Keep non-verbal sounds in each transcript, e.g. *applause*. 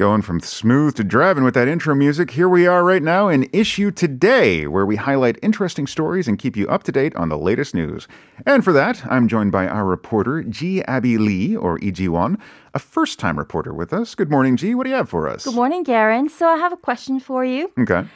Going from smooth to driving with that intro music, here we are right now in Issue Today, where we highlight interesting stories and keep you up to date on the latest news. And for that, I'm joined by our reporter, Jee Abby Lee, or EG1, a first time reporter with us. Good morning, Jee. What do you have for us? Good morning, Garen. So I have a question for you. Okay.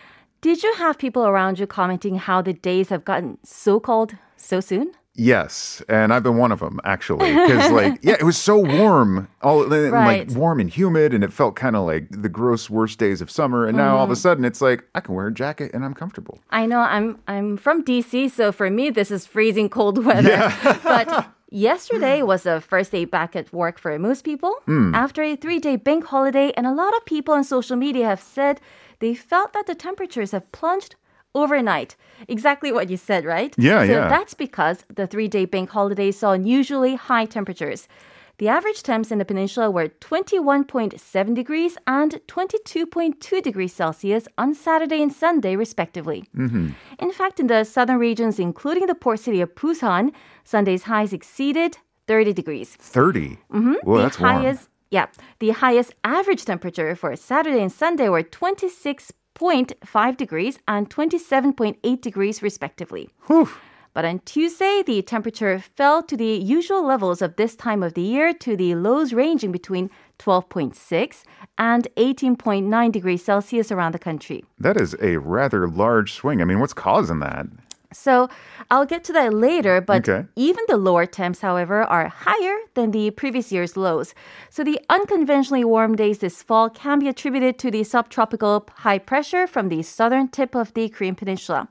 Did you have people around you commenting how the days have gotten so cold so soon? Yes, and I've been one of them actually, because *laughs* like yeah, it was so warm, all like warm and humid, and it felt kind of like the gross worst days of summer. And now all of Mm-hmm. a sudden, it's like I can wear a jacket and I'm comfortable. I know I'm I'm from DC, so for me this is freezing cold weather. Yeah. *laughs* but yesterday was the first day back at work for most people after a three-day bank holiday, and a lot of people on social media have said they felt that the temperatures have plunged overnight. Exactly what you said, right? Yeah, so yeah. that's because the three-day bank holiday saw unusually high temperatures. The average temps in the peninsula were 21.7 degrees and 22.2 degrees Celsius on Saturday and Sunday, respectively. Mm-hmm. In fact, in the southern regions, including the port city of Busan, Sunday's highs exceeded 30 degrees. 30 Mm-hmm. Well, the that's warm. highest, yeah, the highest average temperature for Saturday and Sunday were 26.5 degrees and 27.8 degrees, respectively. But on Tuesday, the temperature fell to the usual levels of this time of the year to the lows ranging between 12.6 and 18.9 degrees Celsius around the country. That is a rather large swing. I mean, what's causing that? So I'll get to that later, but Okay. even the lower temps, however, are higher than the previous year's lows. So the unconventionally warm days this fall can be attributed to the subtropical high pressure from the southern tip of the Korean peninsula.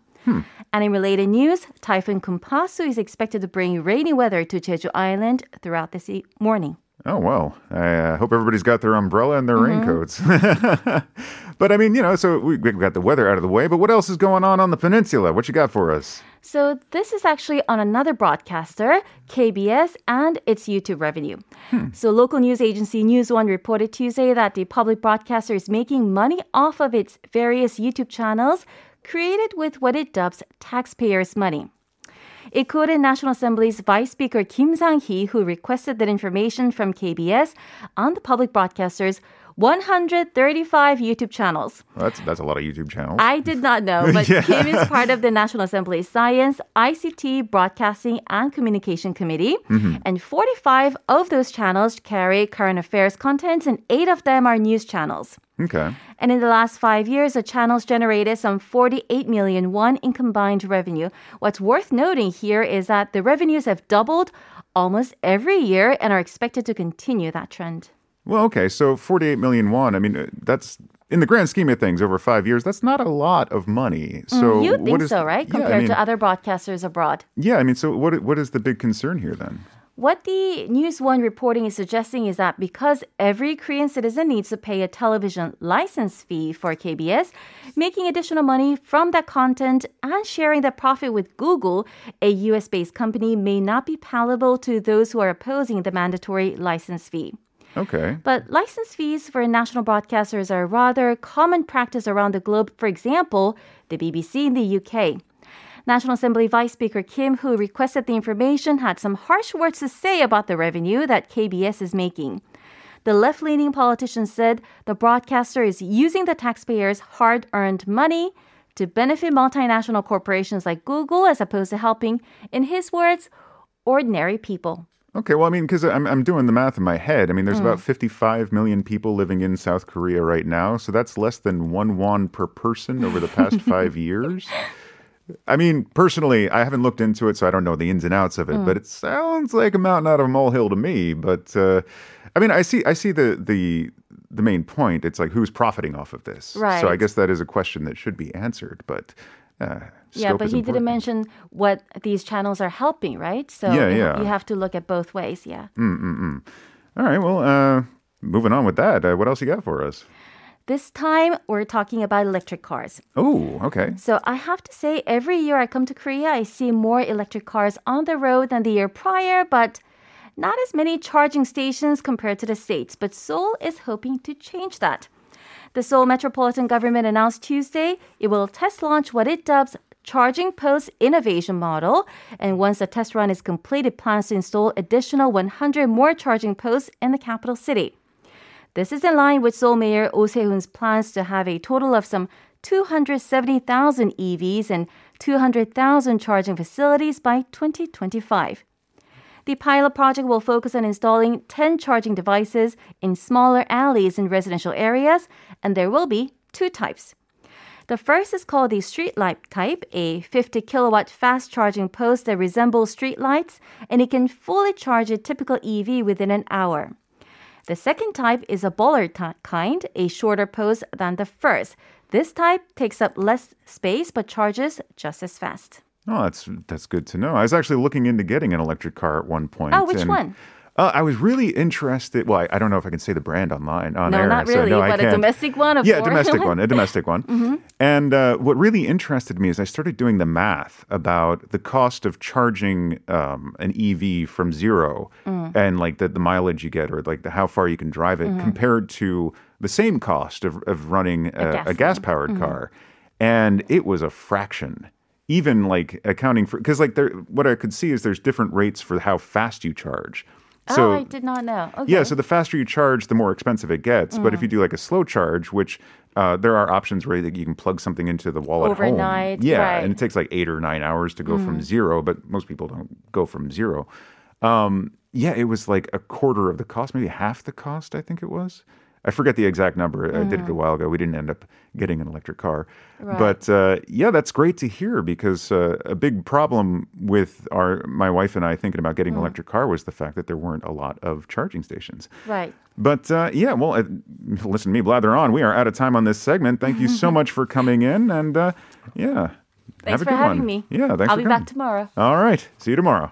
And in related news, Typhoon Kompasu is expected to bring rainy weather to Jeju Island throughout this e- morning. Oh, well, I uh, hope everybody's got their umbrella and their Mm-hmm. raincoats. *laughs* but I mean, you know, so we- we've got the weather out of the way, but what else is going on on the peninsula? What you got for us? So this is actually on another broadcaster, KBS, and its YouTube revenue. Hmm. So local news agency News One reported Tuesday that the public broadcaster is making money off of its various YouTube channels created with what it dubs taxpayers' money. It quoted National Assembly's Vice Speaker Kim Sang-hee, who requested that information from KBS on the public broadcaster's 135 YouTube channels. That's that's a lot of YouTube channels. I did not know, *laughs* but Kim is part of the National Assembly's Science, ICT, Broadcasting, and Communication Committee. Mm-hmm. And 45 of those channels carry current affairs contents, and eight of them are news channels. okay. And in the last five years, the channels generated some 48 million won in combined revenue. What's worth noting here is that the revenues have doubled almost every year and are expected to continue that trend. Well, okay. So 48 million won. I mean, uh, that's in the grand scheme of things over five years. That's not a lot of money. So you what think is- so, right? Yeah, I Compared mean- to other broadcasters abroad. Yeah, I mean, so what? What is the big concern here then? What the News One reporting is suggesting is that because every Korean citizen needs to pay a television license fee for KBS, making additional money from that content and sharing that profit with Google, a US based company, may not be palatable to those who are opposing the mandatory license fee. Okay. But license fees for national broadcasters are rather common practice around the globe. For example, the BBC in the UK. National Assembly Vice Speaker Kim, who requested the information, had some harsh words to say about the revenue that KBS is making. The left leaning politician said the broadcaster is using the taxpayers' hard earned money to benefit multinational corporations like Google as opposed to helping, in his words, ordinary people. Okay, well, I mean, because I'm, I'm doing the math in my head. I mean, Hmm. there's about 55 million people living in South Korea right now, so that's less than one won per person over the past *laughs* five years. I mean, personally, I haven't looked into it, so I don't know the ins and outs of it. Hmm. But it sounds like a mountain out of a molehill to me. But uh, I mean, I see, I see the the the main point. It's like who's profiting off of this. So I guess that is a question that should be answered. But uh, Yeah, but he didn't mention what these channels are helping, right? So Yeah, you, yeah. you have to look at both ways. Yeah. All right. Well, uh, moving on with that. Uh, what else you got for us? This time, we're talking about electric cars. Oh, okay. So I have to say, every year I come to Korea, I see more electric cars on the road than the year prior, but not as many charging stations compared to the States. But Seoul is hoping to change that. The Seoul Metropolitan Government announced Tuesday it will test launch what it dubs Charging Post Innovation Model. And once the test run is completed, plans to install additional 100 more charging posts in the capital city. This is in line with Seoul Mayor Oh Se-hoon's plans to have a total of some 270,000 EVs and 200,000 charging facilities by 2025. The pilot project will focus on installing 10 charging devices in smaller alleys in residential areas, and there will be two types. The first is called the streetlight type, a 50 kilowatt fast charging post that resembles streetlights, and it can fully charge a typical EV within an hour. The second type is a bollard ty- kind, a shorter post than the first. This type takes up less space but charges just as fast. Oh, that's that's good to know. I was actually looking into getting an electric car at one point. Oh, which and, one? Uh, I was really interested. Well, I, I don't know if I can say the brand online on No, air. not so really, no, but a domestic one, yeah, a foreign domestic one? a domestic one. *laughs* Mm-hmm. And uh, what really interested me is I started doing the math about the cost of charging um, an EV from zero Mm. and like the, the mileage you get or like the, how far you can drive it Mm-hmm. compared to the same cost of, of running a, a gas gas powered car. And it was a fraction. Even like accounting for because like there, what I could see is there's different rates for how fast you charge. oh, I did not know. Okay. Yeah, so the faster you charge, the more expensive it gets. But if Mm. you do like a slow charge, which uh, there are options where you can plug something into the wall Overnight, at home. Yeah, right. Mm. and it takes like eight or nine hours to go from zero, but most people don't go from zero. Um, yeah, it was like a quarter of the cost, maybe half the cost, I think it was. I forget the exact number. I did it a while ago. We didn't end up getting an electric car. Mm. Right. But uh, yeah, that's great to hear because uh, a big problem with our my wife and I thinking about getting an Mm. electric car was the fact that there weren't a lot of charging stations. Right. But uh, yeah, well, uh, listen to me blather on. We are out of time on this segment. Thank you so *laughs* much for coming in, and uh, yeah, Thanks have a for good having one. me. Yeah, thanks for coming. I'll be coming. back tomorrow. All right, see you tomorrow.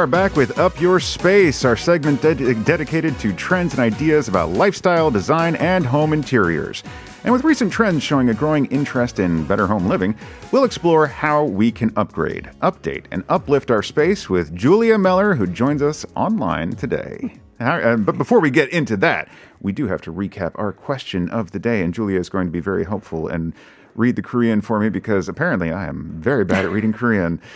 Are back with Up Your Space, our segment ded- dedicated to trends and ideas about lifestyle, design, and home interiors. And with recent trends showing a growing interest in better home living, we'll explore how we can upgrade, update, and uplift our space with Julia Mellor, who joins us online today. But before we get into that, we do have to recap our question of the day, and Julia is going to be very helpful and read the Korean for me because apparently I am very bad at reading Korean. *laughs*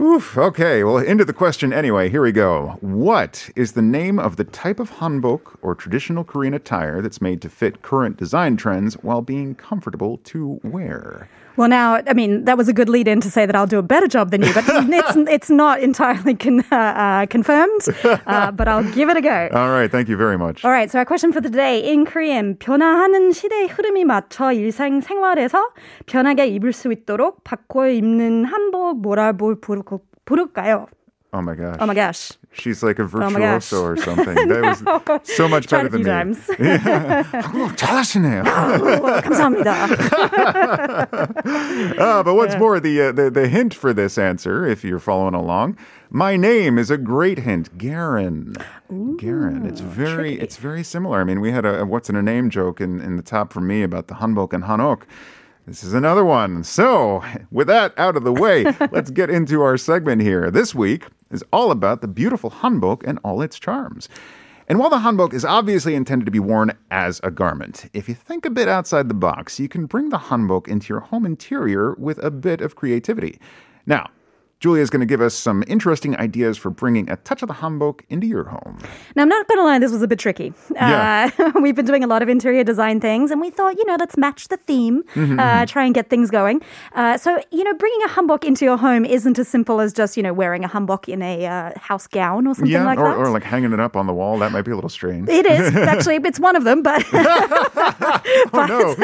Oof. Okay. Well, into the question anyway. Here we go. What is the name of the type of hanbok or traditional Korean attire that's made to fit current design trends while being comfortable to wear? Well, now, I mean, that was a good lead in to say that I'll do a better job than you, but *laughs* it's, it's not entirely con- uh, uh, confirmed, uh, *laughs* but I'll give it a go. All right. Thank you very much. All right, so our question for the day in Korean 변화하는 시대의 흐름이 맞춰 일상 생활에서 편하게 입을 수 있도록 바꿔 입는 한복 뭐라 뭘 부르, 부를까요? Oh my gosh. Oh my gosh. She's like a my gosh. virtuoso or something. *laughs* That was so much Tried better a few than me. times. *laughs* *laughs* 한국 잘하시네요. 어, 감사합니다. Ah, but what's more, the, uh, the the hint for this answer, if you're following along, my name is a great hint, Garen. Garen. It's very it's very similar. I mean, we had a, a what's in a name joke in, in the top for me about the Hanbok and Hanok. This is another one. So, with that out of the way, let's get into our segment here. This week is all about the beautiful Hanbok and all its charms. And while the hanbok is obviously intended to be worn as a garment, if you think a bit outside the box, you can bring the hanbok into your home interior with a bit of creativity. Now, Julia is going to give us some interesting ideas for bringing a touch of the hanbok into your home. Now, I'm not going to lie, this was a bit tricky. Yeah. Uh, *laughs* we've been doing a lot of interior design things, and we thought, you know, let's match the theme, Mm-hmm, uh, try and get things going. Uh, so, you know, bringing a hanbok into your home isn't as simple as just, you know, wearing a hanbok in a uh, house gown or something yeah, like or, that. or like hanging it up on the wall. That might be a little strange. it is *laughs* actually, it's one of them, but *laughs* oh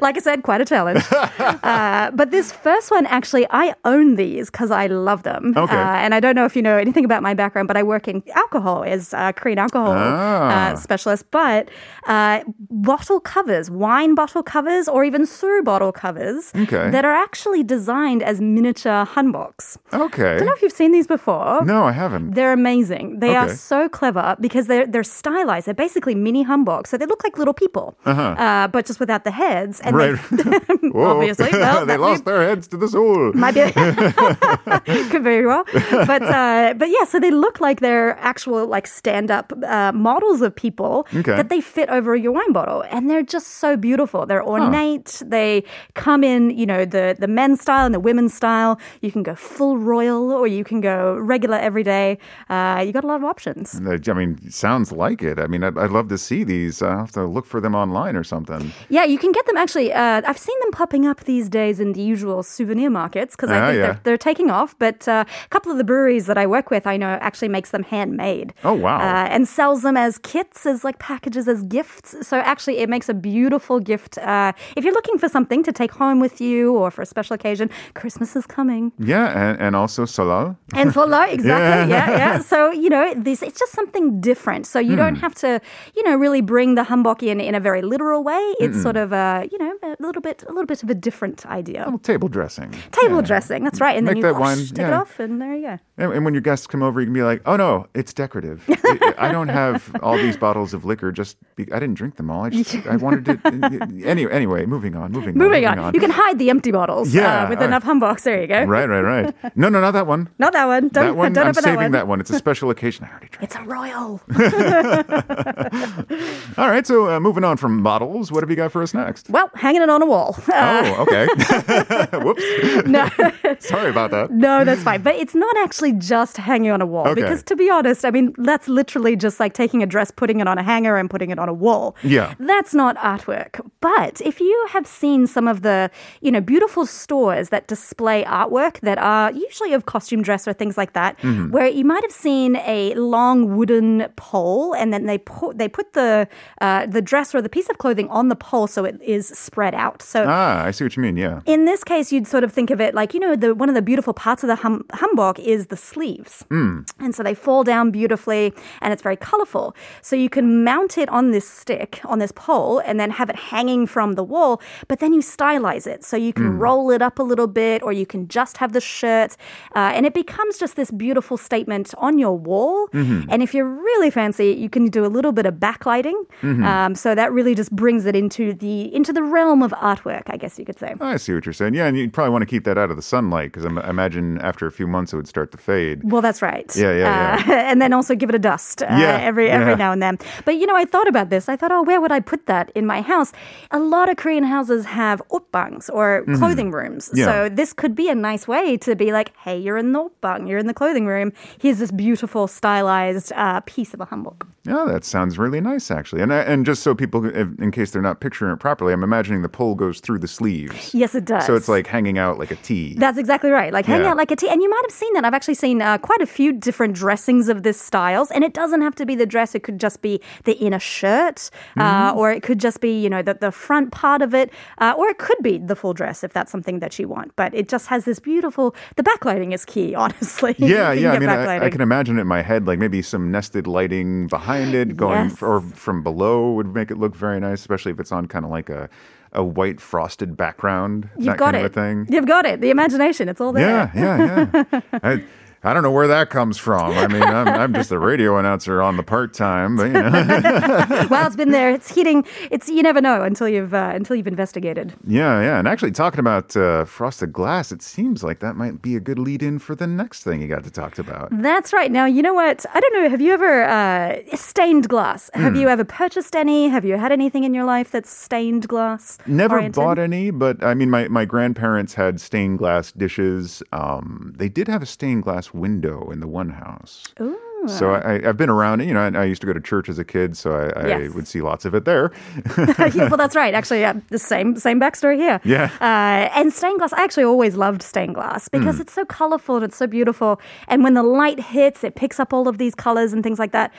like I said, quite a challenge. uh, but this first one, actually, I own these because I love them. Okay. Uh, and I don't know if you know anything about my background, but I work in alcohol as a Korean alcohol Ah. uh, specialist. But uh, bottle covers, wine bottle covers, or even sur bottle covers Okay. that are actually designed as miniature hanboks. Okay. I don't know if you've seen these before. No, I haven't. They're amazing. They are so clever because they're they're stylized. They're basically mini hanboks, so they look like little people, uh but just without the heads. And Uh-huh. Right. they, *laughs* *laughs* obviously, well, *laughs* they lost their heads to the soul. might be *laughs* could very well, but uh, but yeah, so they look like they're actual like stand up uh, models of people Okay. that they fit over your wine bottle, and they're just so beautiful. They're ornate. They come in, you know, the the men's style and the women's style. You can go full royal, or you can go regular everyday. Uh, you got a lot of options. I mean, sounds like it. I mean, I'd, I'd love to see these. I'll have to look for them online or something. Yeah, you can get them actually. Uh, I've seen them popping up these days in the usual souvenir markets because I Ah, think yeah. they're, they're taking off. But uh, a couple of the breweries that I work with, I know actually makes them handmade. Oh, wow. Uh, and sells them as kits, as like packages, as gifts. So actually, it makes a beautiful gift. Uh, if you're looking for something to take home with you or for a special occasion, Christmas is coming. Yeah, and, and also Seollal. And low, *laughs* exactly. Yeah. Yeah. yeah, So, you know, this it's just something different. So you Hmm. don't have to, you know, really bring the hanbok in in a very literal way. It's sort of a, you know, a little bit a little bit of a different idea. Table dressing. Table Yeah. dressing, that's right. And then you that whoosh, yeah. it off and there you go. And, and when your guests come over, you can be like, "Oh no, it's decorative. *laughs* I don't have all these bottles of liquor. Just be, I didn't drink them all. I just I wanted to." *laughs* Anyway, anyway, moving on. Moving, Moving on. on. You can hide the empty bottles Yeah, uh, with uh, enough hanboks. There you go. Right, right, right. No, no, not that one. Not that one. Don't, that one. *laughs* don't I'm saving that one. that one. It's a special occasion. I already drank. It's a royal. All right. So uh, moving on from bottles, what have you got for us next? well, hanging it on a wall. Uh, oh, okay. Whoops. no. Sorry about that. No, that's fine. But it's not actually just hanging on a wall. Okay. Because to be honest, I mean, that's literally just like taking a dress, putting it on a hanger, and putting it on a wall. Yeah. That's not artwork. But if you have seen some of the, you know, beautiful stores that display artwork that are usually of costume dress or things like that, Mm-hmm. where you might have seen a long wooden pole and then they put they put the uh, the dress or the piece of clothing on the pole so it is spread out. So Ah, I see what you mean. Yeah. in this case, you'd sort of think of it like, you know, the one of the beautiful parts of the hum- hanbok is the sleeves. And so they fall down beautifully and it's very colorful. So you can mount it on this stick, on this pole, and then have it hanging from the wall, but then you stylize it. So you can roll it up a little bit or you can just have the shirt. Uh, and it becomes just this beautiful statement on your wall. And if you're really fancy, you can do a little bit of backlighting. Um, so that really just brings it into the into the realm of artwork, I guess you could say. I see what you're saying. Yeah, and you'd probably want to keep that out of the sunlight because I imagine after a few months it would start to fade. Well, that's right. Yeah, yeah, Uh, *laughs* and then also give it a dust uh, Yeah, every every yeah. now and then. But you know, I thought about this. I thought, oh, where would I put that in my house? A lot of Korean houses have opbangs or clothing rooms. Mm-hmm. Yeah. So this could be a nice way to be like, hey, you're in the opbang, you're in the clothing room. Here's this beautiful stylized uh, piece of a hanbok. Yeah, that sounds really nice, actually. And and just so people, in case they're not picturing it properly, I'm imagining the pole goes through the sleeves. Yes, it does. So it's like hanging out like a T. That's exactly right. Like hang Yeah. like a tea. And you might have seen that. I've actually seen uh, quite a few different dressings of this styles. And it doesn't have to be the dress. It could just be the inner shirt, uh, Mm-hmm. or it could just be, you know, the, the front part of it, uh, or it could be the full dress if that's something that you want. But it just has this beautiful, the backlighting is key, *laughs* honestly. yeah, yeah. I mean, I, I can imagine it in my head, like maybe some nested lighting behind it, going Yes. or from below would make it look very nice, especially if it's on kind of like a a white frosted background. You've that got it. thing. You've got it. The imagination, it's all there. Yeah, yeah, yeah. *laughs* I, I don't know where that comes from. I mean, I'm, I'm just a radio announcer on the part time, you know. *laughs* well, it's been there. It's hitting. It's you never know until you've uh, until you've investigated. yeah, yeah. And actually, talking about uh, frosted glass, it seems like that might be a good lead in for the next thing you got to talk about. That's right. Now you know what? I don't know. Have you ever uh, stained glass? Have Hmm. you ever purchased any? Have you had anything in your life that's stained glass? Never oriented? bought any, but I mean, my, my grandparents had stained glass dishes. Um, they did have a stained glass window in the one house. Ooh. So I, I've been around it. You know, I, I used to go to church as a kid, so I, I Yes. would see lots of it there. *laughs* Yeah, well, that's right. Actually, yeah, the same same backstory here. Yeah. Uh, and stained glass, I actually always loved stained glass because it's so colorful and it's so beautiful. And when the light hits, it picks up all of these colors and things like that.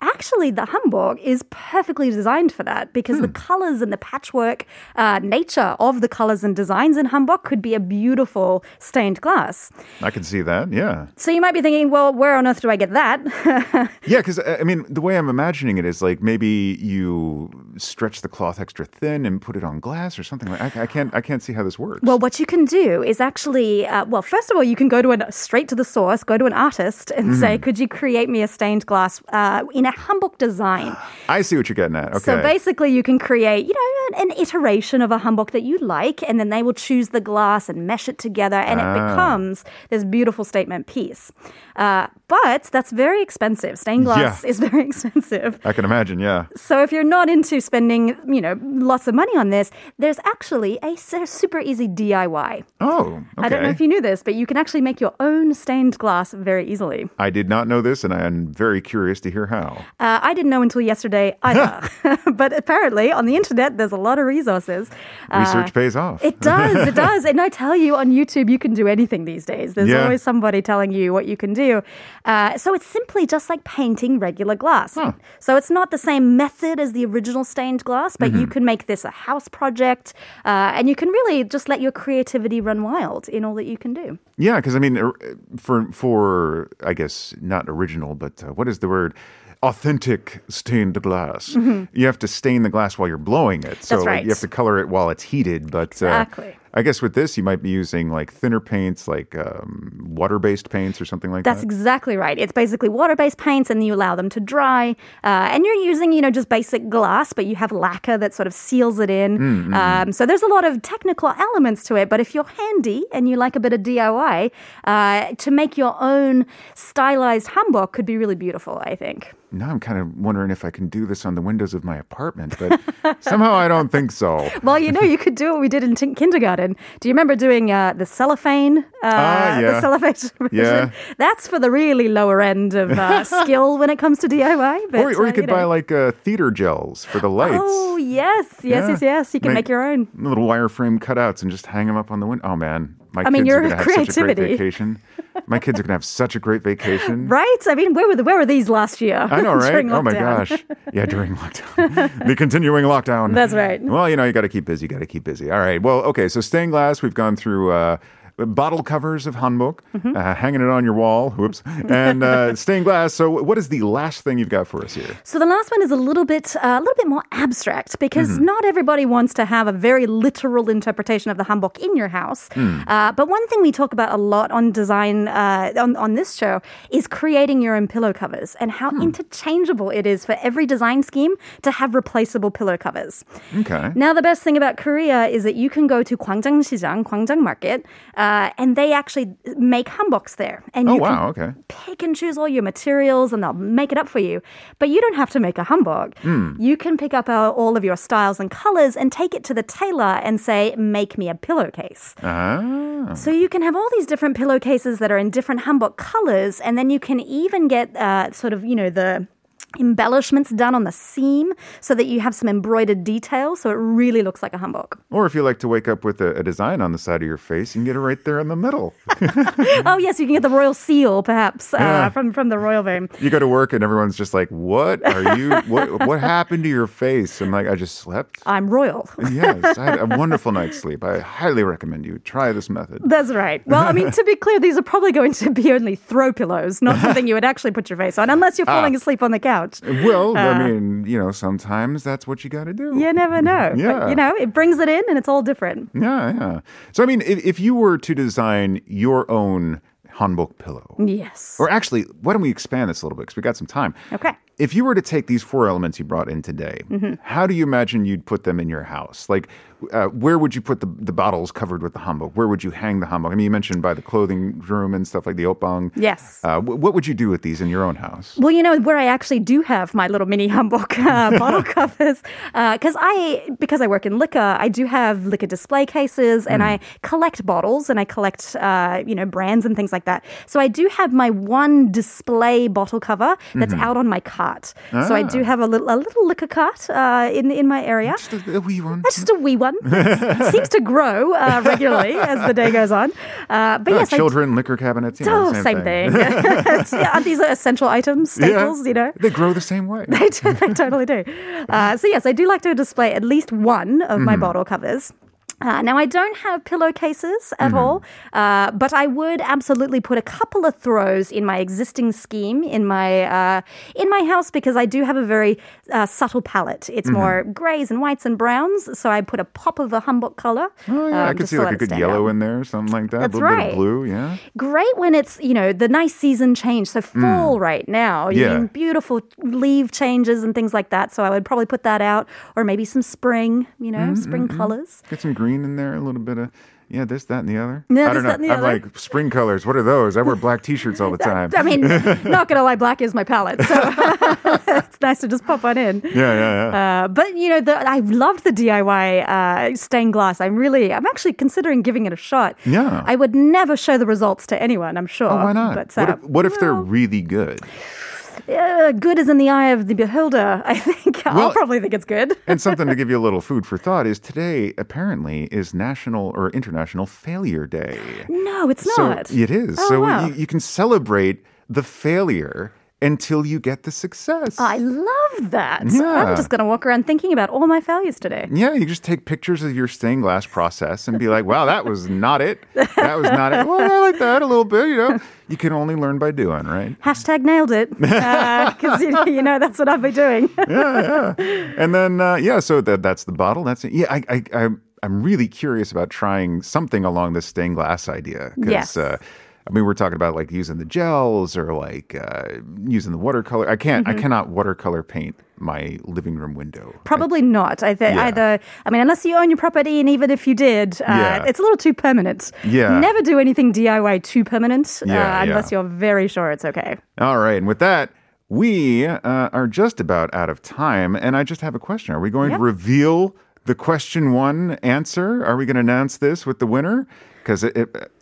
Actually, the hanbok is perfectly designed for that because the colors and the patchwork uh, nature of the colors and designs in hanbok could be a beautiful stained glass. I can see that. Yeah. So you might be thinking, well, where on earth do I get that? *laughs* Yeah, because I mean, the way I'm imagining it is like maybe you stretch the cloth extra thin and put it on glass or something like. I, I can't. I can't see how this works. Well, what you can do is actually, uh, well, first of all, you can go to an straight to the source, go to an artist, and say, "Could you create me a stained glass uh, in a hanbok design?" I see what you're getting at. Okay. So basically, you can create, you know, an, an iteration of a hanbok that you like, and then they will choose the glass and mesh it together, and it becomes this beautiful statement piece. Uh, but that's very expensive. Stained glass Yeah. is very *laughs* expensive. I can imagine. Yeah. So if you're not into spending, you know, lots of money on this, there's actually a super easy DIY. Oh. Okay. I don't know if you knew this, but you can actually make your own stained glass very easily. I did not know this, and I am very curious to hear how. Uh, I didn't know until yesterday *laughs* either. *laughs* but apparently on the internet, there's a lot of resources. Uh, Research pays off. It does, it does. And I tell you, on YouTube, you can do anything these days. There's Yeah. always somebody telling you what you can do. Uh, so it's simply just like painting regular glass. So it's not the same method as the original stained glass, but Mm-hmm. you can make this a house project. Uh, and you can really just let your creativity run wild in all that you can do. Yeah, because I mean, er- for for I guess not original, but uh, what is the word? Authentic stained glass. You have to stain the glass while you're blowing it, so Mm-hmm. right. you have to color it while it's heated. But Exactly. uh, I guess with this, you might be using like thinner paints, like um, water-based paints or something like That's that. That's exactly right. It's basically water-based paints, and you allow them to dry. Uh, and you're using, you know, just basic glass, but you have lacquer that sort of seals it in. Mm, Um, so there's a lot of technical elements to it. But if you're handy and you like a bit of DIY, uh, to make your own stylized hanbok could be really beautiful. I think. now I'm kind of wondering if I can do this on the windows of my apartment, but *laughs* somehow I don't think so. Well, you know, you could do what we did in t- kindergarten. Do you remember doing uh, the cellophane? Uh, Ah, yeah. The cellophane *laughs* version? Yeah. That's for the really lower end of uh, *laughs* skill when it comes to DIY. But, or, or uh, you could know. buy like uh, theater gels for the lights. Oh yes, yes, Yeah. yes, yes. You can make, your own. little wireframe cutouts and just hang them up on the window. Oh man, my I kids mean, are your gonna have such a great creativity. vacation. My kids are gonna have such a great vacation. *laughs* Right? I mean, where were the, where were these last year? I know, *laughs* right? Oh my gosh. Yeah, during lockdown. *laughs* the continuing lockdown. That's right. Well, you know, you got to keep busy, got to keep busy. All right. Well, okay. So stained glass, we've gone through uh, bottle covers of Hanbok, Mm-hmm. uh, hanging it on your wall. Whoops. And uh, *laughs* stained glass. So, what is the last thing you've got for us here? So the last one is a little bit uh, a little bit more abstract because Mm-hmm. not everybody wants to have a very literal interpretation of the hanbok in your house. Uh, but one thing we talk about a lot on design uh, on, on this show is creating your own pillow covers and how Hmm. interchangeable it is for every design scheme to have replaceable pillow covers. Okay. Now, the best thing about Korea is that you can go to Gwangjang Gwangjang Market, uh, and they actually make hanboks there. And Oh, you wow. can Okay. pick and choose all your materials, and they'll make it up for you. But you don't have to make a hanbok. Hmm. You can pick up uh, all of your styles and colors and take it to the tailor and say, "Make me a pillowcase." Ah. So you can have all these different pillowcases that are in different hanbok colors, and then you can even get uh, sort of, you know, the embellishments done on the seam so that you have some embroidered detail so it really looks like a hanbok. Or if you like to wake up with a, a design on the side of your face, you can get it right there in the middle. *laughs* oh yes, you can get the royal seal perhaps uh, from from the royal vein. you go to work and everyone's just like, "What are you? What what happened to your face?" I'm like, "I just slept." I'm royal. yes, I had a wonderful night's sleep. I highly recommend you try this method. That's right. Well, I mean, to be clear, these are probably going to be only throw pillows, not something you would actually put your face on, unless you're falling asleep on the couch. Well, I Uh. mean, you know, sometimes that's what you got to do. You never know. Yeah. But, you know, it brings it in and it's all different. Yeah, yeah. So, I mean, if, if you were to design your own hanbok pillow. Yes. Or actually, why don't we expand this a little bit because we got some time. Okay. If you were to take these four elements you brought in today, Mm-hmm. how do you imagine you'd put them in your house? Like, uh, where would you put the, the bottles covered with the hanbok? Where would you hang the hanbok? I mean, you mentioned by the clothing room and stuff like the opbang. Yes. Uh, wh- what would you do with these in your own house? Well, you know where I actually do have my little mini hanbok uh, *laughs* bottle covers, because I because I work in liquor, I do have liquor display cases, and I collect bottles and I collect uh, you know brands and things like that. So I do have my one display bottle cover that's out on my cart. So I do have a little a little liquor cart uh, in in my area. Just a, a wee one. Just a wee one. It seems to grow uh, *laughs* regularly as the day goes on. Uh, but Uh, yes, children, liquor cabinets. You know, Oh, same, same thing. *laughs* It's- yeah, aren't these are essential items, staples, you know? They grow the same way. *laughs* They, do, they totally do. Uh, so, yes, I do like to display at least one of Mm-hmm. my bottle covers. Uh, now, I don't have pillowcases at Mm-hmm. all, uh, but I would absolutely put a couple of throws in my existing scheme in my uh, in my house because I do have a very uh, subtle palette. It's Mm-hmm. more grays and whites and browns, so I put a pop of a hanbok color. Oh yeah, I um, could see like a good yellow out. in there, or something like that. That's a little bit right. of blue, yeah. great when it's you know the nice season change so fall right now Mm. Yeah. beautiful leaf changes and things like that so i would probably put that out or maybe some spring you know Mm, spring colors Get some green in there, a little bit of yeah, this, that, and the other. Yeah, I don't this, know. I'm other. like spring colors. What are those? I wear black T-shirts all the *laughs* time. i mean *laughs* not gonna lie black is my palette so *laughs* it's nice to just pop on in yeah, yeah, yeah. uh, but you know, the, I loved the DIY uh, stained glass. I'm really, I'm actually considering giving it a shot. Yeah. I would never show the results to anyone. I'm sure. oh, why not? But, what uh, if, what if they're really good? Uh, good is in the eye of the beholder. I think *laughs* Well- I'll probably think it's good. And *laughs* something to give you a little food for thought is today apparently is National or International Failure Day. No, it's so not. it is. Oh, so wow. you, you can celebrate the failure until you get the success. I love that. Yeah. I'm just going to walk around thinking about all my failures today. Yeah, you just take pictures of your stained glass process and be like, wow, that was not it. That was not it. Well, I like that a little bit, you know. You can only learn by doing, right? Hashtag nailed it. *laughs* Because, you, know, you know, that's what I've been doing. Yeah, yeah. And then, uh, yeah, so that that's the bottle. That's it. Yeah, I, I, I, I'm really curious about trying something along this stained glass idea. 'cause, Yes. Uh, I mean, we're talking about like using the gels or like uh, using the watercolor. I can't. Mm-hmm. I cannot watercolor paint my living room window. Probably not. I think Yeah. either. I mean, unless you own your property, and even if you did, uh, Yeah. it's a little too permanent. Yeah. Never do anything DIY too permanent uh, unless yeah. you're very sure it's okay. All right, and with that, we uh, are just about out of time, and I just have a question: Are we going to reveal the question one answer? Are we going to announce this with the winner? Because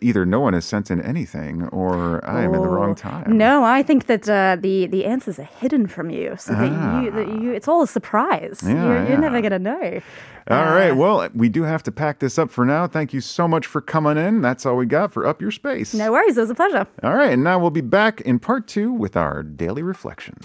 either no one has sent in anything, or I am in the wrong Oh, time. No, I think that uh, the the answers are hidden from you, so that you that you it's all a surprise. Ah. Yeah, you're, yeah. you're never gonna know. All right, well, we do have to pack this up for now. Thank you so much for coming in. That's all we got for Up Your Space. No worries. It was a pleasure. All right, and now we'll be back in part two with our daily reflection.